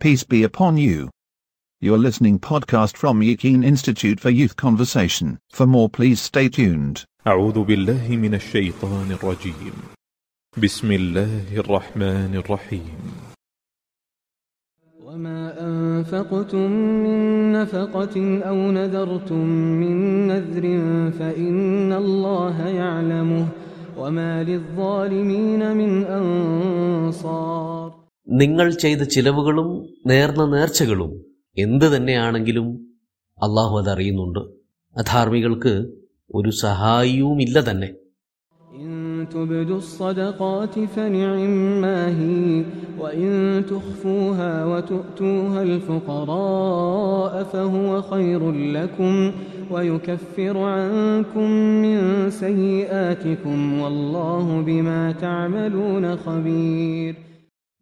Peace be upon you. You're listening podcast from Yakin Institute for Youth Conversation. For more please stay tuned. أعوذ بالله من الشيطان الرجيم بسم الله الرحمن الرحيم وما أنفقتم من نفقة أو نذرتم من نذر فإن الله يعلمه وما للظالمين من أنصار നിങ്ങൾ ചെയ്ത ചിലവുകളും നേർന്ന നേർച്ചകളും എന്ത് തന്നെയാണെങ്കിലും അള്ളാഹു അതറിയുന്നുണ്ട് അധാർമികൾക്ക് ഒരു സഹായിയുമില്ല തന്നെ إن تبدوا الصدقات فنعما هي وإن تخفوها وتؤتوها الفقراء فهو خير لكم ويكفر عنكم من سيئاتكم والله بما تعملون خبير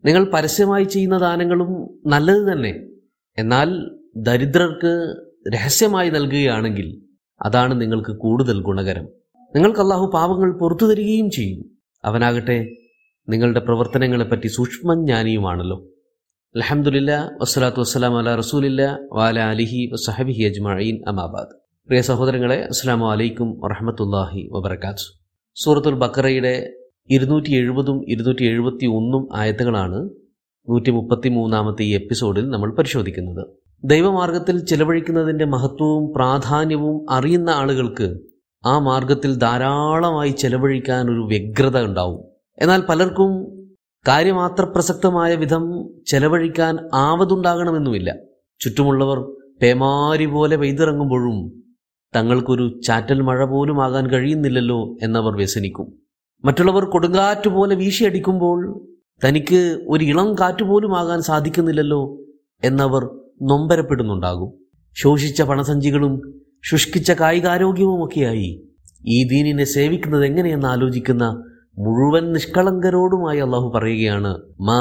നിങ്ങൾ പരസ്യമായി ചെയ്യുന്ന ദാനങ്ങളും നല്ലത് തന്നെ. എന്നാൽ ദരിദ്രർക്ക് രഹസ്യമായി നൽകുകയാണെങ്കിൽ അതാണ് നിങ്ങൾക്ക് കൂടുതൽ ഗുണകരം. നിങ്ങൾക്ക് അള്ളാഹു പാപങ്ങൾ പുറത്തു തരികയും ചെയ്യും. അവനാകട്ടെ നിങ്ങളുടെ പ്രവർത്തനങ്ങളെപ്പറ്റി സൂക്ഷ്മജ്ഞാനിയുമാണല്ലോ അലഹമുല്ല വസ്സലാത്തു വസ്സലാം അല റസൂലില്ല വാല അലിഹി വസഹബിഹി അജ്മീൻ അമാബാദ് പ്രിയ സഹോദരങ്ങളെ അസ്സാം വലൈക്കും വറഹമത്തല്ലാഹി വബർക്കാത്ത് സൂറത്തുൽ ബക്കറയുടെ ഇരുന്നൂറ്റി എഴുപതും ഇരുന്നൂറ്റി എഴുപത്തി ഒന്നും ആയത്തുകളാണ് നൂറ്റി മുപ്പത്തി മൂന്നാമത്തെ ഈ എപ്പിസോഡിൽ നമ്മൾ പരിശോധിക്കുന്നത്. ദൈവമാർഗത്തിൽ ചിലവഴിക്കുന്നതിന്റെ മഹത്വവും പ്രാധാന്യവും അറിയുന്ന ആളുകൾക്ക് ആ മാർഗത്തിൽ ധാരാളമായി ചെലവഴിക്കാൻ ഒരു വ്യഗ്രത ഉണ്ടാവും. എന്നാൽ പലർക്കും കാര്യമാത്ര പ്രസക്തമായ വിധം ചെലവഴിക്കാൻ ആവതുണ്ടാകണമെന്നുമില്ല. ചുറ്റുമുള്ളവർ പേമാരി പോലെ പെയ്തിറങ്ങുമ്പോഴും തങ്ങൾക്കൊരു ചാറ്റൽ മഴ പോലും ആകാൻ കഴിയുന്നില്ലല്ലോ എന്നവർ വ്യസനിക്കും. മറ്റുള്ളവർ കൊടുങ്കാറ്റ് പോലെ വീശിയടിക്കുമ്പോൾ തനിക്ക് ഒരു ഇളം കാറ്റ് പോലും ആകാൻ സാധിക്കുന്നില്ലല്ലോ എന്നവർ നൊമ്പരപ്പെടുന്നുണ്ടാകും. ശോഷിച്ച പണസഞ്ചികളും ശുഷ്കിച്ച കായികാരോഗ്യവുമൊക്കെയായി ഈ ദീനിനെ സേവിക്കുന്നത് എങ്ങനെയെന്ന് ആലോചിക്കുന്ന മുഴുവൻ നിഷ്കളങ്കരോടുമായി അള്ളാഹു പറയുകയാണ് മാ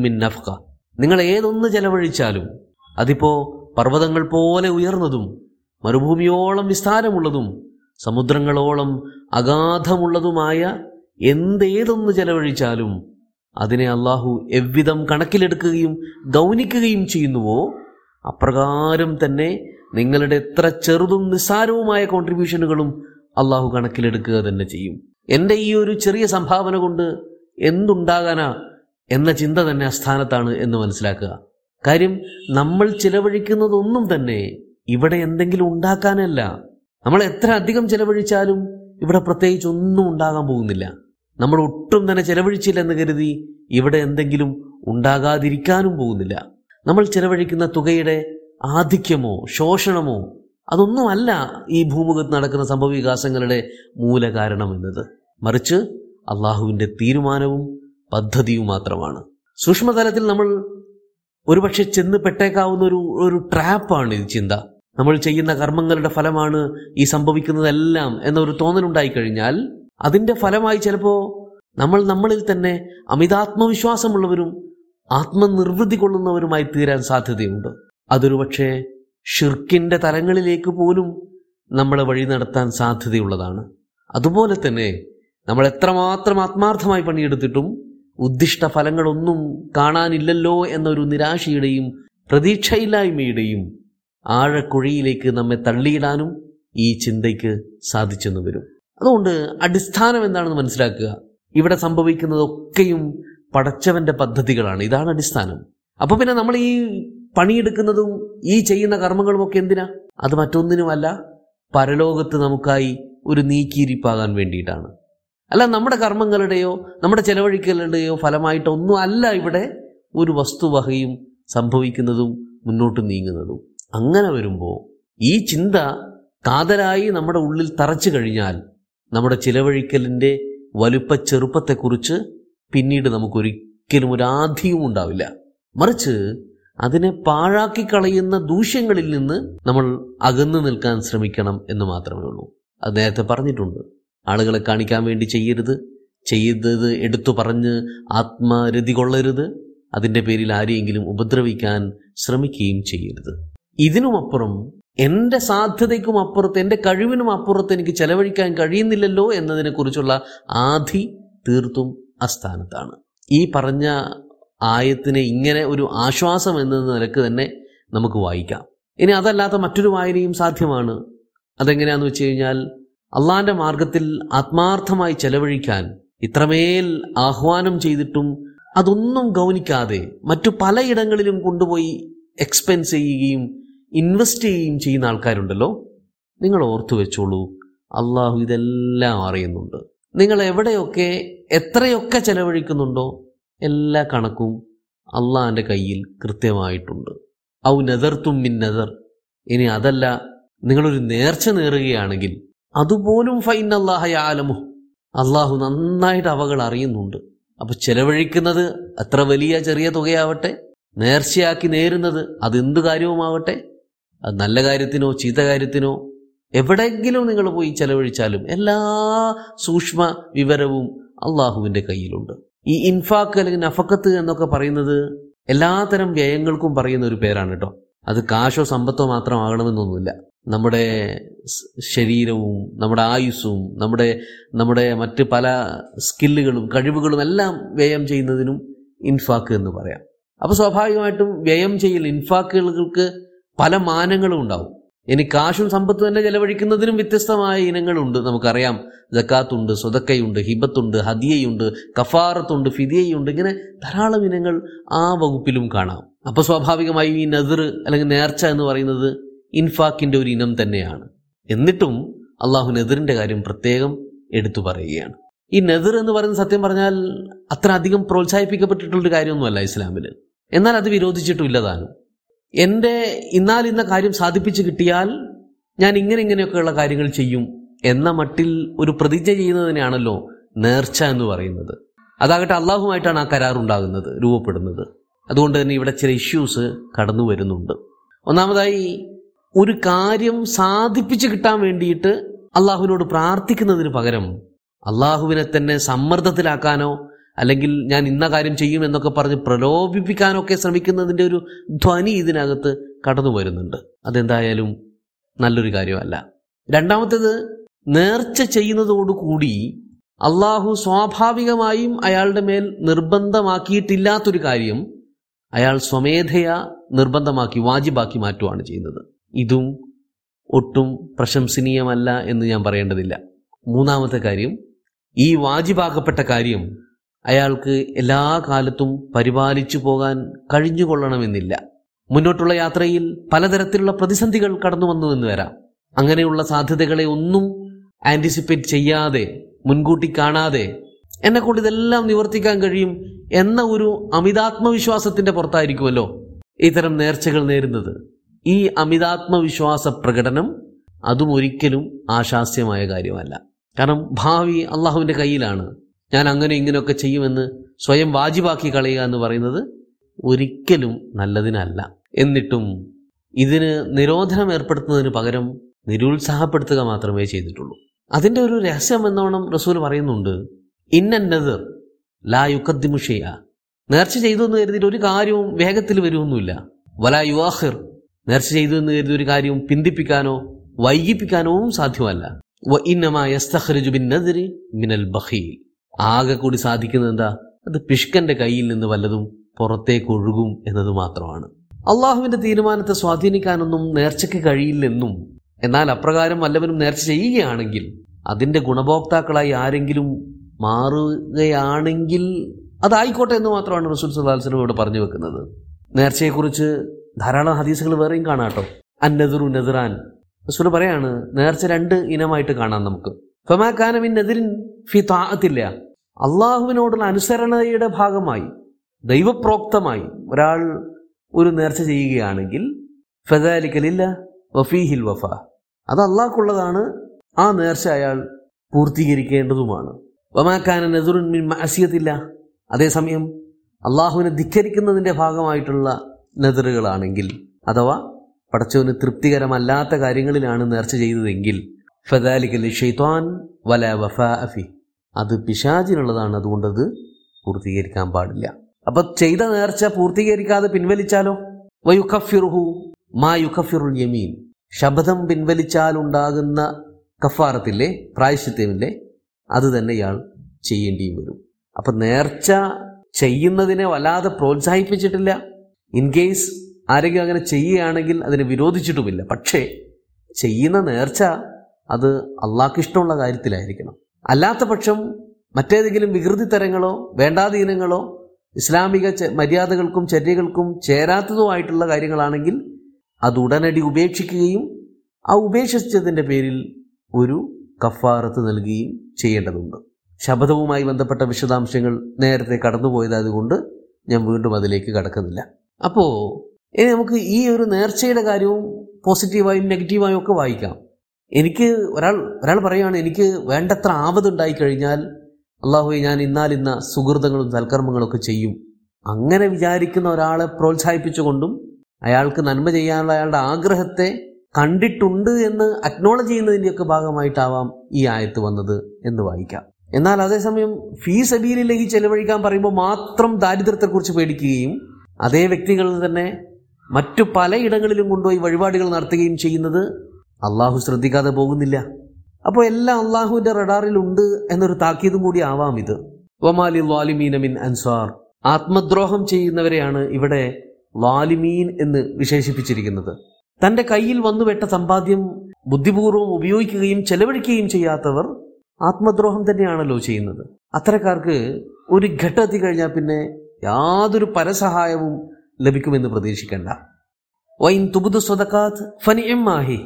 മിൻ നഫ്ക നിങ്ങൾ ഏതൊന്ന് ചെലവഴിച്ചാലും അതിപ്പോ പർവതങ്ങൾ പോലെ ഉയർന്നതും മരുഭൂമിയോളം വിസ്താരമുള്ളതും സമുദ്രങ്ങളോളം അഗാധമുള്ളതുമായ എന്തേതൊന്ന് ചെലവഴിച്ചാലും അതിനെ അള്ളാഹു എവ്വിധം കണക്കിലെടുക്കുകയും ഗൗനിക്കുകയും ചെയ്യുന്നുവോ? അപ്രകാരം തന്നെ നിങ്ങളുടെ എത്ര ചെറുതും നിസ്സാരവുമായ കോൺട്രിബ്യൂഷനുകളും അള്ളാഹു കണക്കിലെടുക്കുക തന്നെ ചെയ്യും. എന്റെ ഈ ഒരു ചെറിയ സംഭാവന കൊണ്ട് എന്തുണ്ടാകാനാ എന്ന ചിന്ത തന്നെ അസ്ഥാനത്താണ് എന്ന് മനസ്സിലാക്കുക. കാര്യം നമ്മൾ ചിലവഴിക്കുന്നതൊന്നും തന്നെ ഇവിടെ എന്തെങ്കിലും ഉണ്ടാക്കാനല്ല. നമ്മൾ എത്ര അധികം ചെലവഴിച്ചാലും ഇവിടെ പ്രത്യേകിച്ച് ഒന്നും ഉണ്ടാകാൻ പോകുന്നില്ല. നമ്മൾ ഒട്ടും തന്നെ ചെലവഴിച്ചില്ലെന്ന് കരുതി ഇവിടെ എന്തെങ്കിലും ഉണ്ടാകാതിരിക്കാനും പോകുന്നില്ല. നമ്മൾ ചെലവഴിക്കുന്ന തുകയുടെ ആധിക്യമോ ശോഷണമോ അതൊന്നുമല്ല ഈ ഭൂമുഖത്ത് നടക്കുന്ന സംഭവവികാസങ്ങളുടെ മൂലകാരണം എന്നത്. മറിച്ച് അള്ളാഹുവിന്റെ തീരുമാനവും പദ്ധതിയും മാത്രമാണ്. സൂക്ഷ്മതലത്തിൽ നമ്മൾ ഒരുപക്ഷെ ചെന്ന് പെട്ടേക്കാവുന്ന ഒരു ഒരു ട്രാപ്പാണ് ഈ ചിന്ത. നമ്മൾ ചെയ്യുന്ന കർമ്മങ്ങളുടെ ഫലമാണ് ഈ സംഭവിക്കുന്നതെല്ലാം എന്നൊരു തോന്നലുണ്ടായി കഴിഞ്ഞാൽ അതിന്റെ ഫലമായി ചിലപ്പോൾ നമ്മൾ നമ്മളിൽ തന്നെ അമിതാത്മവിശ്വാസമുള്ളവരും ആത്മനിർവൃതി കൊള്ളുന്നവരുമായി തീരാൻ സാധ്യതയുണ്ട്. അതൊരു പക്ഷേ ഷിർക്കിന്റെ തലങ്ങളിലേക്ക് പോലും നമ്മളെ വഴി നടത്താൻ സാധ്യതയുള്ളതാണ്. അതുപോലെ തന്നെ നമ്മൾ എത്രമാത്രം ആത്മാർത്ഥമായി പണിയെടുത്തിട്ടും ഉദ്ദിഷ്ട ഫലങ്ങളൊന്നും കാണാനില്ലല്ലോ എന്നൊരു നിരാശയുടെയും പ്രതീക്ഷയില്ലായ്മയുടെയും ആഴക്കുഴിയിലേക്ക് നമ്മെ തള്ളിയിടാനും ഈ ചിന്തയ്ക്ക് സാധിച്ചെന്ന് വരും. അതുകൊണ്ട് അടിസ്ഥാനം എന്താണെന്ന് മനസ്സിലാക്കുക. ഇവിടെ സംഭവിക്കുന്നതൊക്കെയും പടച്ചവന്റെ പദ്ധതികളാണ്. ഇതാണ് അടിസ്ഥാനം. അപ്പൊ പിന്നെ നമ്മൾ ഈ പണിയെടുക്കുന്നതും ഈ ചെയ്യുന്ന കർമ്മങ്ങളും ഒക്കെ എന്തിനാ? അത് മറ്റൊന്നിനുമല്ല പരലോകത്ത് നമുക്കായി ഒരു നീക്കിയിരിപ്പാകാൻ വേണ്ടിയിട്ടാണ്. അല്ല നമ്മുടെ കർമ്മങ്ങളുടെയോ നമ്മുടെ ചെലവഴിക്കലുടെയോ ഫലമായിട്ടൊന്നും അല്ല ഇവിടെ ഒരു വസ്തുവകയും സംഭവിക്കുന്നതും മുന്നോട്ട് നീങ്ങുന്നതും. അങ്ങനെ വരുമ്പോൾ ഈ ചിന്ത കാതലായി നമ്മുടെ ഉള്ളിൽ തറച്ചു കഴിഞ്ഞാൽ നമ്മുടെ ചിലവഴിക്കലിന്റെ വലുപ്പ ചെറുപ്പത്തെക്കുറിച്ച് പിന്നീട് നമുക്കൊരിക്കലും ഒരു ആധിയും ഉണ്ടാവില്ല. മറിച്ച് അതിനെ പാഴാക്കി കളയുന്ന ദൂഷ്യങ്ങളിൽ നിന്ന് നമ്മൾ അകന്നു നിൽക്കാൻ ശ്രമിക്കണം എന്ന് മാത്രമേ ഉള്ളൂ. അത് നേരത്തെ പറഞ്ഞിട്ടുണ്ട്. ആളുകളെ കാണിക്കാൻ വേണ്ടി ചെയ്യരുത്. ചെയ്തത് എടുത്തു പറഞ്ഞ് ആത്മരതി കൊള്ളരുത്. അതിന്റെ പേരിൽ ആരെയെങ്കിലും ഉപദ്രവിക്കാൻ ശ്രമിക്കുകയും ചെയ്യരുത്. ഇതിനുമപ്പുറം എന്റെ സാധ്യതയ്ക്കും അപ്പുറത്ത് എന്റെ കഴിവിനും അപ്പുറത്ത് എനിക്ക് ചെലവഴിക്കാൻ കഴിയുന്നില്ലല്ലോ എന്നതിനെക്കുറിച്ചുള്ള ആധി തീർത്തും അസ്ഥാനത്താണ്. ഈ പറഞ്ഞ ആയത്തിനെ ഇങ്ങനെ ഒരു ആശ്വാസം എന്ന നിലയ്ക്ക് തന്നെ നമുക്ക് വായിക്കാം. ഇനി അതല്ലാത്ത മറ്റൊരു വായനയും സാധ്യമാണ്. അതെങ്ങനെയാന്ന് വെച്ച് കഴിഞ്ഞാൽ അള്ളാന്റെ മാർഗത്തിൽ ആത്മാർത്ഥമായി ചെലവഴിക്കാൻ ഇത്രമേൽ ആഹ്വാനം ചെയ്തിട്ടും അതൊന്നും ഗൗനിക്കാതെ മറ്റു പലയിടങ്ങളിലും കൊണ്ടുപോയി എക്സ്പെൻസ് ചെയ്യുകയും ഇൻവെസ്റ്റ് ചെയ്യുകയും ചെയ്യുന്ന ആൾക്കാരുണ്ടല്ലോ? നിങ്ങൾ ഓർത്തു വെച്ചോളൂ അള്ളാഹു ഇതെല്ലാം അറിയുന്നുണ്ട്. നിങ്ങൾ എവിടെയൊക്കെ എത്രയൊക്കെ ചെലവഴിക്കുന്നുണ്ടോ എല്ലാ കണക്കും അള്ളാഹിന്റെ കയ്യിൽ കൃത്യമായിട്ടുണ്ട്. ഔ നെതർത്തും മിൻ നെതർ ഇനി അതല്ല നിങ്ങളൊരു നേർച്ച നേറുകയാണെങ്കിൽ അതുപോലും ഫൈൻ അള്ളാഹ ആലമു അള്ളാഹു നന്നായിട്ട് അവകൾ അറിയുന്നുണ്ട്. അപ്പൊ ചെലവഴിക്കുന്നത് അത്ര വലിയ ചെറിയ തുകയാവട്ടെ നേർച്ചയാക്കി നേരുന്നത് അതെന്ത് കാര്യവുമാവട്ടെ? അത് നല്ല കാര്യത്തിനോ ചീത്ത കാര്യത്തിനോ എവിടെയെങ്കിലും നിങ്ങൾ പോയി ചെലവഴിച്ചാലും എല്ലാ സൂക്ഷ്മ വിവരവും അള്ളാഹുവിന്റെ കയ്യിലുണ്ട്. ഈ ഇൻഫാക്ക് അല്ലെങ്കിൽ നഫക്കത്ത് എന്നൊക്കെ പറയുന്നത് എല്ലാത്തരം വ്യയങ്ങൾക്കും പറയുന്ന ഒരു പേരാണ് കേട്ടോ. അത് കാശോ സമ്പത്തോ മാത്രമാകണമെന്നൊന്നുമില്ല നമ്മുടെ ശരീരവും നമ്മുടെ ആയുസ്സും നമ്മുടെ നമ്മുടെ മറ്റ് പല സ്കില്ലുകളും കഴിവുകളും എല്ലാം വ്യയം ചെയ്യുന്നതിനും ഇൻഫാക്ക് എന്ന് പറയാം. അപ്പോൾ സ്വാഭാവികമായിട്ടും വ്യയം ചെയ്യൽ ഇൻഫാക്കുകൾക്ക് പല മാനങ്ങളും ഉണ്ടാവും. ഇനി കാശും സമ്പത്ത് തന്നെ ചെലവഴിക്കുന്നതിനും വ്യത്യസ്തമായ ഇനങ്ങളുണ്ട്. നമുക്കറിയാം. ജക്കാത്തുണ്ട് സ്വതക്കയുണ്ട് ഹിബത്തുണ്ട് ഹദിയയുണ്ട് കഫാറത്തുണ്ട് ഫിദിയയുണ്ട്. ഇങ്ങനെ ധാരാളം ഇനങ്ങൾ ആ വകുപ്പിലും കാണാം. അപ്പൊ സ്വാഭാവികമായും ഈ നദർ അല്ലെങ്കിൽ നേർച്ച എന്ന് പറയുന്നത് ഇൻഫാക്കിന്റെ ഒരു ഇനം തന്നെയാണ്. എന്നിട്ടും അള്ളാഹു നെതിറിന്റെ കാര്യം പ്രത്യേകം എടുത്തു പറയുകയാണ്. ഈ നെതിർ എന്ന് പറയുന്നത് സത്യം പറഞ്ഞാൽ അത്ര അധികം പ്രോത്സാഹിപ്പിക്കപ്പെട്ടിട്ടുള്ളൊരു കാര്യമൊന്നുമല്ല ഇസ്ലാമിൽ എന്നാൽ അത് വിരോധിച്ചിട്ടും താനും. എന്റെ ഇന്നാൽ ഇന്ന കാര്യം സാധിപ്പിച്ചു കിട്ടിയാൽ ഞാൻ ഇങ്ങനെ ഇങ്ങനെയൊക്കെയുള്ള കാര്യങ്ങൾ ചെയ്യും എന്ന മട്ടിൽ ഒരു പ്രതിജ്ഞ ചെയ്യുന്നതിനാണല്ലോ നേർച്ച എന്ന് പറയുന്നത്. അതാകട്ടെ അള്ളാഹുമായിട്ടാണ് ആ കരാർ ഉണ്ടാകുന്നത് രൂപപ്പെടുന്നത്. അതുകൊണ്ട് തന്നെ ഇവിടെ ചില ഇഷ്യൂസ് കടന്നു വരുന്നുണ്ട്. ഒന്നാമതായി ഒരു കാര്യം സാധിപ്പിച്ചു കിട്ടാൻ വേണ്ടിയിട്ട് അള്ളാഹുവിനോട് പ്രാർത്ഥിക്കുന്നതിന് പകരം അള്ളാഹുവിനെ തന്നെ സമ്മർദ്ദത്തിലാക്കാനോ അല്ലെങ്കിൽ ഞാൻ ഇന്ന കാര്യം ചെയ്യും എന്നൊക്കെ പറഞ്ഞ് പ്രലോഭിപ്പിക്കാനൊക്കെ ശ്രമിക്കുന്നതിന്റെ ഒരു ധ്വനി ഇതിനകത്ത് കടന്നു വരുന്നുണ്ട്. അതെന്തായാലും നല്ലൊരു കാര്യമല്ല. രണ്ടാമത്തേത് നേർച്ച ചെയ്യുന്നതോടുകൂടി അള്ളാഹു സ്വാഭാവികമായും അയാളുടെ മേൽ നിർബന്ധമാക്കിയിട്ടില്ലാത്തൊരു കാര്യം അയാൾ സ്വമേധയാ നിർബന്ധമാക്കി വാജിബാക്കി മാറ്റുവാണ് ചെയ്യുന്നത്. ഇതും ഒട്ടും പ്രശംസനീയമല്ല എന്ന് ഞാൻ പറയേണ്ടതില്ല. മൂന്നാമത്തെ കാര്യം ഈ വാജിബാക്കപ്പെട്ട കാര്യം അയാൾക്ക് എല്ലാ കാലത്തും പരിപാലിച്ചു പോകാൻ കഴിഞ്ഞുകൊള്ളണമെന്നില്ല. മുന്നോട്ടുള്ള യാത്രയിൽ പലതരത്തിലുള്ള പ്രതിസന്ധികൾ കടന്നു വന്നു എന്ന് വരാം. അങ്ങനെയുള്ള സാധ്യതകളെ ഒന്നും ആന്റിസിപ്പേറ്റ് ചെയ്യാതെ മുൻകൂട്ടി കാണാതെ എന്നെ കൊണ്ട് ഇതെല്ലാം നിവർത്തിക്കാൻ കഴിയും എന്ന ഒരു അമിതാത്മവിശ്വാസത്തിന്റെ പുറത്തായിരിക്കുമല്ലോ ഇത്തരം നേർച്ചകൾ നേരുന്നത്. ഈ അമിതാത്മവിശ്വാസ പ്രകടനം അതും ഒരിക്കലും ആശാസ്യമായ കാര്യമല്ല. കാരണം ഭാവി അള്ളാഹുവിന്റെ കയ്യിലാണ്. ഞാൻ അങ്ങനെ ഇങ്ങനെയൊക്കെ ചെയ്യുമെന്ന് സ്വയം വാജിബാക്കി കളയുക എന്ന് പറയുന്നത് ഒരിക്കലും നല്ലതിനല്ല. എന്നിട്ടും ഇതിന് നിരോധനം ഏർപ്പെടുത്തുന്നതിന് പകരം നിരുത്സാഹപ്പെടുത്തുക മാത്രമേ ചെയ്തിട്ടുള്ളൂ. അതിന്റെ ഒരു രഹസ്യം എന്നോണം റസൂൽ പറയുന്നുണ്ട് ഇന്നത് ലാ യുക്കദ്ദിമുഷയ നേർച്ച ചെയ്തു എന്ന് കരുതിയിട്ട് ഒരു കാര്യവും വേഗത്തിൽ വരുമൊന്നുമില്ല വലാ യുവാഹിർ. നേർച്ച ചെയ്തു എന്ന് കരുതി ഒരു കാര്യവും പിന്തിപ്പിക്കാനോ വൈകിപ്പിക്കാനോ സാധ്യമല്ല. മിനൽ ബഖീൽ. ആകെ കൂടി സാധിക്കുന്നത് എന്താ? അത് പിഷ്കന്റെ കയ്യിൽ നിന്ന് വല്ലതും പുറത്തേക്ക് ഒഴുകും എന്നത് മാത്രമാണ്. അള്ളാഹുവിന്റെ തീരുമാനത്തെ സ്വാധീനിക്കാനൊന്നും നേർച്ചയ്ക്ക് കഴിയില്ലെന്നും എന്നാൽ അപ്രകാരം വല്ലവനും നേർച്ച ചെയ്യുകയാണെങ്കിൽ അതിന്റെ ഗുണഭോക്താക്കളായി ആരെങ്കിലും മാറുകയാണെങ്കിൽ അതായിക്കോട്ടെ എന്ന് മാത്രമാണ് റസൂൽ സുല്ലാസ്ലം ഇവിടെ പറഞ്ഞു വെക്കുന്നത്. നേർച്ചയെക്കുറിച്ച് ധാരാളം ഹദീസുകൾ വേറെയും കാണാട്ടോ അന്നദുറു നെതിറാൻ റസൂൽ പറയാണ് നേർച്ച രണ്ട് ഇനമായിട്ട് കാണാം നമുക്ക്. ഫമാക്കാനമിൻ നെതിരിൻ ഫി താഅത്തില്ല അള്ളാഹുവിനോടുള്ള അനുസരണയുടെ ഭാഗമായി ദൈവപ്രോക്തമായി ഒരാൾ ഒരു നേർച്ച ചെയ്യുകയാണെങ്കിൽ ഫദാലിക്കലില്ല വഫീഹിൽ വഫ. അത് അള്ളാഹ്ക്കുള്ളതാണ്. ആ നേർച്ച അയാൾ പൂർത്തീകരിക്കേണ്ടതുമാണ്. വമാക്കാന നെതുറുൻ മിൻ മാസിയത്തില്ല അതേസമയം അള്ളാഹുവിനെ ധിക്കരിക്കുന്നതിന്റെ ഭാഗമായിട്ടുള്ള നെതറുകളാണെങ്കിൽ അഥവാ പടച്ചവന് തൃപ്തികരമല്ലാത്ത കാര്യങ്ങളിലാണ് നേർച്ച ചെയ്തതെങ്കിൽ ഫദാലിക്കലി ഷെയ്ത്വാൻ വല വഫ അഫി അത് പിശാചിനുള്ളതാണ്. അതുകൊണ്ടത് പൂർത്തീകരിക്കാൻ പാടില്ല. അപ്പൊ ചെയ്ത നേർച്ച പൂർത്തീകരിക്കാതെ പിൻവലിച്ചാലോ? വയുഖഫിറുഹു മാ യുഖഫിറുൽ യമീൻ. ശബദം പിൻവലിച്ചാൽ ഉണ്ടാകുന്ന കഫാറത്തില്ലേ പ്രായശ്ചിത്യമില്ലേ അത് തന്നെ ഇയാൾ ചെയ്യേണ്ടിയും വരും. അപ്പൊ നേർച്ച ചെയ്യുന്നതിനെ വല്ലാതെ പ്രോത്സാഹിപ്പിച്ചിട്ടില്ല. ഇൻ കേസ് ആരെങ്കിലും അങ്ങനെ ചെയ്യുകയാണെങ്കിൽ അതിനെ വിരോധിച്ചിട്ടുമില്ല. പക്ഷേ ചെയ്യുന്ന നേർച്ച അത് അള്ളാഹ്ക്കിഷ്ടമുള്ള കാര്യത്തിലായിരിക്കണം. അല്ലാത്ത പക്ഷം മറ്റേതെങ്കിലും വികൃതി തരങ്ങളോ വേണ്ടാധീനങ്ങളോ ഇസ്ലാമിക മര്യാദകൾക്കും ചര്യകൾക്കും ചേരാത്തതുമായിട്ടുള്ള കാര്യങ്ങളാണെങ്കിൽ അത് ഉടനടി ഉപേക്ഷിക്കുകയും ആ ഉപേക്ഷിച്ചതിന്റെ പേരിൽ ഒരു കഫാറത്ത് നൽകുകയും ചെയ്യേണ്ടതുണ്ട്. ശബദവുമായി ബന്ധപ്പെട്ട വിശദാംശങ്ങൾ നേരത്തെ കടന്നുപോയതായതുകൊണ്ട് ഞാൻ വീണ്ടും അതിലേക്ക് കടക്കുന്നില്ല. അപ്പോൾ ഇനി നമുക്ക് ഈ ഒരു നേർച്ചയുടെ കാര്യവും പോസിറ്റീവായും നെഗറ്റീവായും ഒക്കെ വായിക്കാം. എനിക്ക് ഒരാൾ ഒരാൾ പറയുകയാണ് എനിക്ക് വേണ്ടത്ര ആപതുണ്ടായി കഴിഞ്ഞാൽ അള്ളാഹുവെ ഞാൻ ഇന്നാലിന്ന സുഹൃതങ്ങളും സൽക്കർമ്മങ്ങളൊക്കെ ചെയ്യും. അങ്ങനെ വിചാരിക്കുന്ന ഒരാളെ പ്രോത്സാഹിപ്പിച്ചുകൊണ്ടും അയാൾക്ക് നന്മ ചെയ്യാനുള്ള അയാളുടെ ആഗ്രഹത്തെ കണ്ടിട്ടുണ്ട് എന്ന് അക്നോളജ് ചെയ്യുന്നതിന്റെയൊക്കെ ഭാഗമായിട്ടാവാം ഈ ആയത്ത് വന്നത് എന്ന് വായിക്കാം. എന്നാൽ അതേസമയം ഫീ സബീലിലേക്ക് ചെലവഴിക്കാൻ പറയുമ്പോൾ മാത്രം ദാരിദ്ര്യത്തെക്കുറിച്ച് പേടിക്കുകയും അതേ വ്യക്തികളിൽ തന്നെ മറ്റു പലയിടങ്ങളിലും കൊണ്ടുപോയി വഴിപാടുകൾ നടത്തുകയും ചെയ്യുന്നത് അള്ളാഹു ശ്രദ്ധിക്കാതെ പോകുന്നില്ല. അപ്പോൾ എല്ലാം അള്ളാഹുവിന്റെ റഡാറിലുണ്ട് എന്നൊരു താക്കീതും കൂടി ആവാം ഇത്. വമാലി വാലിമീൻ മിൻ അൻസാർ. ആത്മദ്രോഹം ചെയ്യുന്നവരെയാണ് ഇവിടെ വാലിമീൻ എന്ന് വിശേഷിപ്പിച്ചിരിക്കുന്നത്. തന്റെ കയ്യിൽ വന്നുപെട്ട സമ്പാദ്യം ബുദ്ധിപൂർവം ഉപയോഗിക്കുകയും ചെലവഴിക്കുകയും ചെയ്യാത്തവർ ആത്മദ്രോഹം തന്നെയാണല്ലോ ചെയ്യുന്നത്. അത്തരക്കാർക്ക് ഒരു ഘട്ടം കഴിഞ്ഞാൽ പിന്നെ യാതൊരു പരസഹായവും ലഭിക്കുമെന്ന് പ്രതീക്ഷിക്കേണ്ട. വൈൻ തുബുദ് സ്വതക്കാത്ത് ഫനിയമ്മാഹി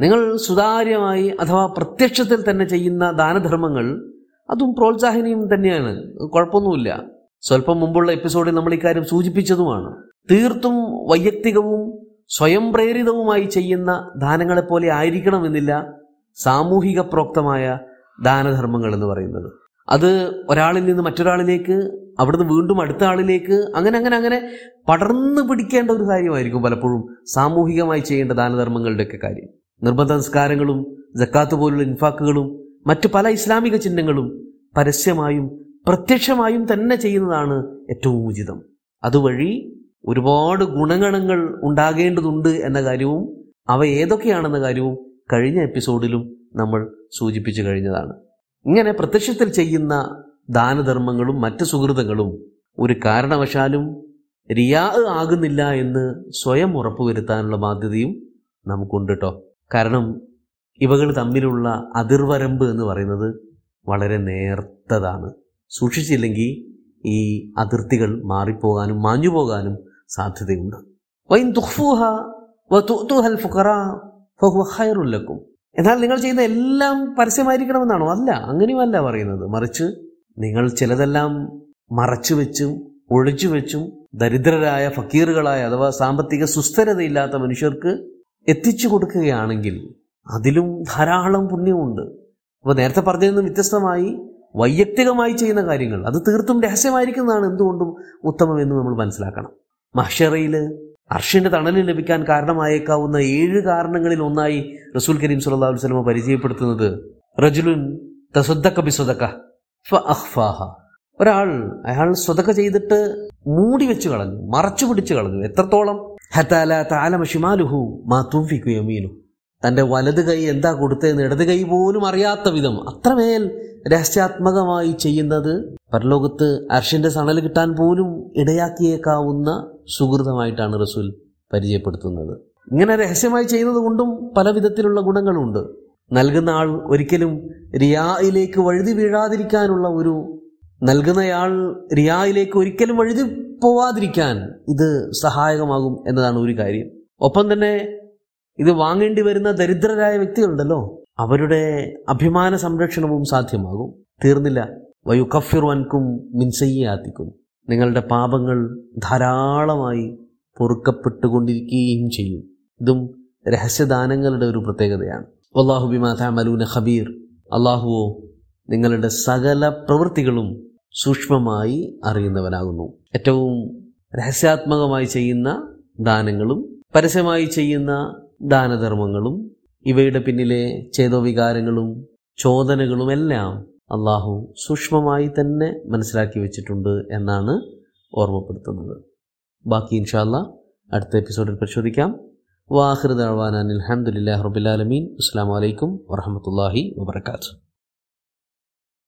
നിങ്ങൾ സുതാര്യമായി അഥവാ പ്രത്യക്ഷത്തിൽ തന്നെ ചെയ്യുന്ന ദാനധർമ്മങ്ങൾ അതും പ്രോത്സാഹനീയം തന്നെയാണ്. കുഴപ്പമൊന്നുമില്ല. സ്വല്പം മുമ്പുള്ള എപ്പിസോഡിൽ നമ്മൾ ഇക്കാര്യം സൂചിപ്പിച്ചതുമാണ്. തീർത്തും വൈയക്തികവും സ്വയം പ്രേരിതവുമായി ചെയ്യുന്ന ദാനങ്ങളെപ്പോലെ ആയിരിക്കണമെന്നില്ല സാമൂഹിക പ്രോക്തമായ ദാനധർമ്മങ്ങൾ എന്ന് പറയുന്നത്. അത് ഒരാളിൽ നിന്ന് മറ്റൊരാളിലേക്ക് അവിടുന്ന് വീണ്ടും അടുത്ത ആളിലേക്ക് അങ്ങനെ അങ്ങനെ അങ്ങനെ പടർന്നു പിടിക്കേണ്ട ഒരു കാര്യമായിരിക്കും പലപ്പോഴും സാമൂഹികമായി ചെയ്യേണ്ട ദാനധർമ്മങ്ങളുടെയൊക്കെ കാര്യം. നിർബന്ധ നിസ്കാരങ്ങളും ജക്കാത്ത് പോലുള്ള ഇൻഫാക്കുകളും മറ്റു പല ഇസ്ലാമിക ചിഹ്നങ്ങളും പരസ്യമായും പ്രത്യക്ഷമായും തന്നെ ചെയ്യുന്നതാണ് ഏറ്റവും ഉചിതം. അതുവഴി ഒരുപാട് ഗുണഗണങ്ങൾ ഉണ്ടാകേണ്ടതുണ്ട് എന്ന കാര്യവും അവ ഏതൊക്കെയാണെന്ന കാര്യവും കഴിഞ്ഞ എപ്പിസോഡിലും നമ്മൾ സൂചിപ്പിച്ചു കഴിഞ്ഞതാണ്. ഇങ്ങനെ പ്രത്യക്ഷത്തിൽ ചെയ്യുന്ന ദാനധർമ്മങ്ങളും മറ്റ് സുഹൃതങ്ങളും ഒരു കാരണവശാലും റിയാ ആകുന്നില്ല എന്ന് സ്വയം ഉറപ്പുവരുത്താനുള്ള ബാധ്യതയും നമുക്കുണ്ട് കേട്ടോ കാരണം ഇവകൾ തമ്മിലുള്ള അതിർവരമ്പ് എന്ന് പറയുന്നത് വളരെ നേർത്തതാണ്. സൂക്ഷിച്ചില്ലെങ്കിൽ ഈ അതിർത്തികൾ മാറിപ്പോകാനും മാഞ്ഞു പോകാനും സാധ്യതയുണ്ട്. വൈൻ തുഹ്ഫൂഹ എന്നാൽ നിങ്ങൾ ചെയ്യുന്ന എല്ലാം പരസ്യമായിരിക്കണമെന്നാണോ? അല്ല അങ്ങനെയുമല്ല പറയുന്നത്. മറിച്ച് നിങ്ങൾ ചിലതെല്ലാം മറച്ചു വെച്ചും ഒഴിച്ചു വെച്ചും ദരിദ്രരായ ഫക്കീറുകളായ അഥവാ സാമ്പത്തിക സുസ്ഥിരതയില്ലാത്ത മനുഷ്യർക്ക് എത്തിച്ചു കൊടുക്കുകയാണെങ്കിൽ അതിലും ധാരാളം പുണ്യമുണ്ട്. അപ്പോൾ നേരത്തെ പറഞ്ഞതിൽ നിന്ന് വ്യത്യസ്തമായി വൈയക്തികമായി ചെയ്യുന്ന കാര്യങ്ങൾ അത് തീർത്തും രഹസ്യമായിരിക്കുന്നതാണ് എന്തുകൊണ്ടും ഉത്തമം എന്ന് നമ്മൾ മനസ്സിലാക്കണം. മഹ്ഷറയിൽ അർഷിന്റെ തണലിൽ ലഭിക്കാൻ കാരണമായേക്കാവുന്ന ഏഴ് കാരണങ്ങളിൽ ഒന്നായി റസൂൽ കരീം സുല്ലാ വസ്ലമ പരിചയപ്പെടുത്തുന്നത് റജുലുൻ തസുദ്ദക്ക ബിസുദക്ക അഹ്ഫാഹ. ഒരാൾ അയാൾ സ്വതക്ക ചെയ്തിട്ട് മൂടി വെച്ച് കളഞ്ഞു മറച്ചു പിടിച്ചു കളഞ്ഞു. എത്രത്തോളം ഹത്താല മാ തുംഫിക്കു തന്റെ വലത് കൈ എന്താ കൊടുത്തതെന്ന് ഇടത് കൈ പോലും അറിയാത്ത വിധം അത്രമേൽ രഹസ്യാത്മകമായി ചെയ്യുന്നത് പരലോകത്ത് അർഷിന്റെ സണൽ കിട്ടാൻ പോലും ഇടയാക്കിയേക്കാവുന്ന സുഹൃതമായിട്ടാണ് റസൂൽ പരിചയപ്പെടുത്തുന്നത്. ഇങ്ങനെ രഹസ്യമായി ചെയ്യുന്നത് കൊണ്ടും പല വിധത്തിലുള്ള ഗുണങ്ങളുണ്ട്. നൽകുന്ന ആൾ ഒരിക്കലും റിയായിലേക്ക് വഴുതി വീഴാതിരിക്കാനുള്ള ഒരു നൽകുന്നയാൾ റിയായിലേക്ക് ഒരിക്കലും വഴുതി പോവാതിരിക്കാൻ ഇത് സഹായകമാകും എന്നതാണ് ഒരു കാര്യം. ഒപ്പം തന്നെ ഇത് വാങ്ങേണ്ടി വരുന്ന ദരിദ്രരായ വ്യക്തികളുണ്ടല്ലോ അവരുടെ അഭിമാന സംരക്ഷണവും സാധ്യമാകും. തീർന്നില്ല. വയു കഫിർവൻകും മിൻസയ്യാത്തിക്കും നിങ്ങളുടെ പാപങ്ങൾ ധാരാളമായി പൊറുക്കപ്പെട്ടുകൊണ്ടിരിക്കുകയും ചെയ്യും. ഇതും രഹസ്യദാനങ്ങളുടെ ഒരു പ്രത്യേകതയാണ്. അള്ളാഹു ബിമാമലൂന ഖബീർ. അള്ളാഹുവോ നിങ്ങളുടെ സകല പ്രവൃത്തികളും സൂക്ഷ്മമായി അറിയുന്നവനാകുന്നു. ഏറ്റവും രഹസ്യാത്മകമായി ചെയ്യുന്ന ദാനങ്ങളും പരസ്യമായി ചെയ്യുന്ന ദാനധർമ്മങ്ങളും ഇവയുടെ പിന്നിലെ ചേതോവികാരങ്ങളും ചോദനകളും എല്ലാം അള്ളാഹു സൂക്ഷ്മമായി തന്നെ മനസ്സിലാക്കി വെച്ചിട്ടുണ്ട് എന്നാണ് ഓർമ്മപ്പെടുത്തുന്നത്. ബാക്കി ഇൻഷാല്ല അടുത്ത എപ്പിസോഡിൽ പരിശോധിക്കാം. വാഹൃദ് അഹ്വാനാൻ അലഹമുല്ലാ റബുലാലമീൻ അസ്സാം വലൈക്കും വറഹമത്തല്ലാഹി വാബർക്കാത്തു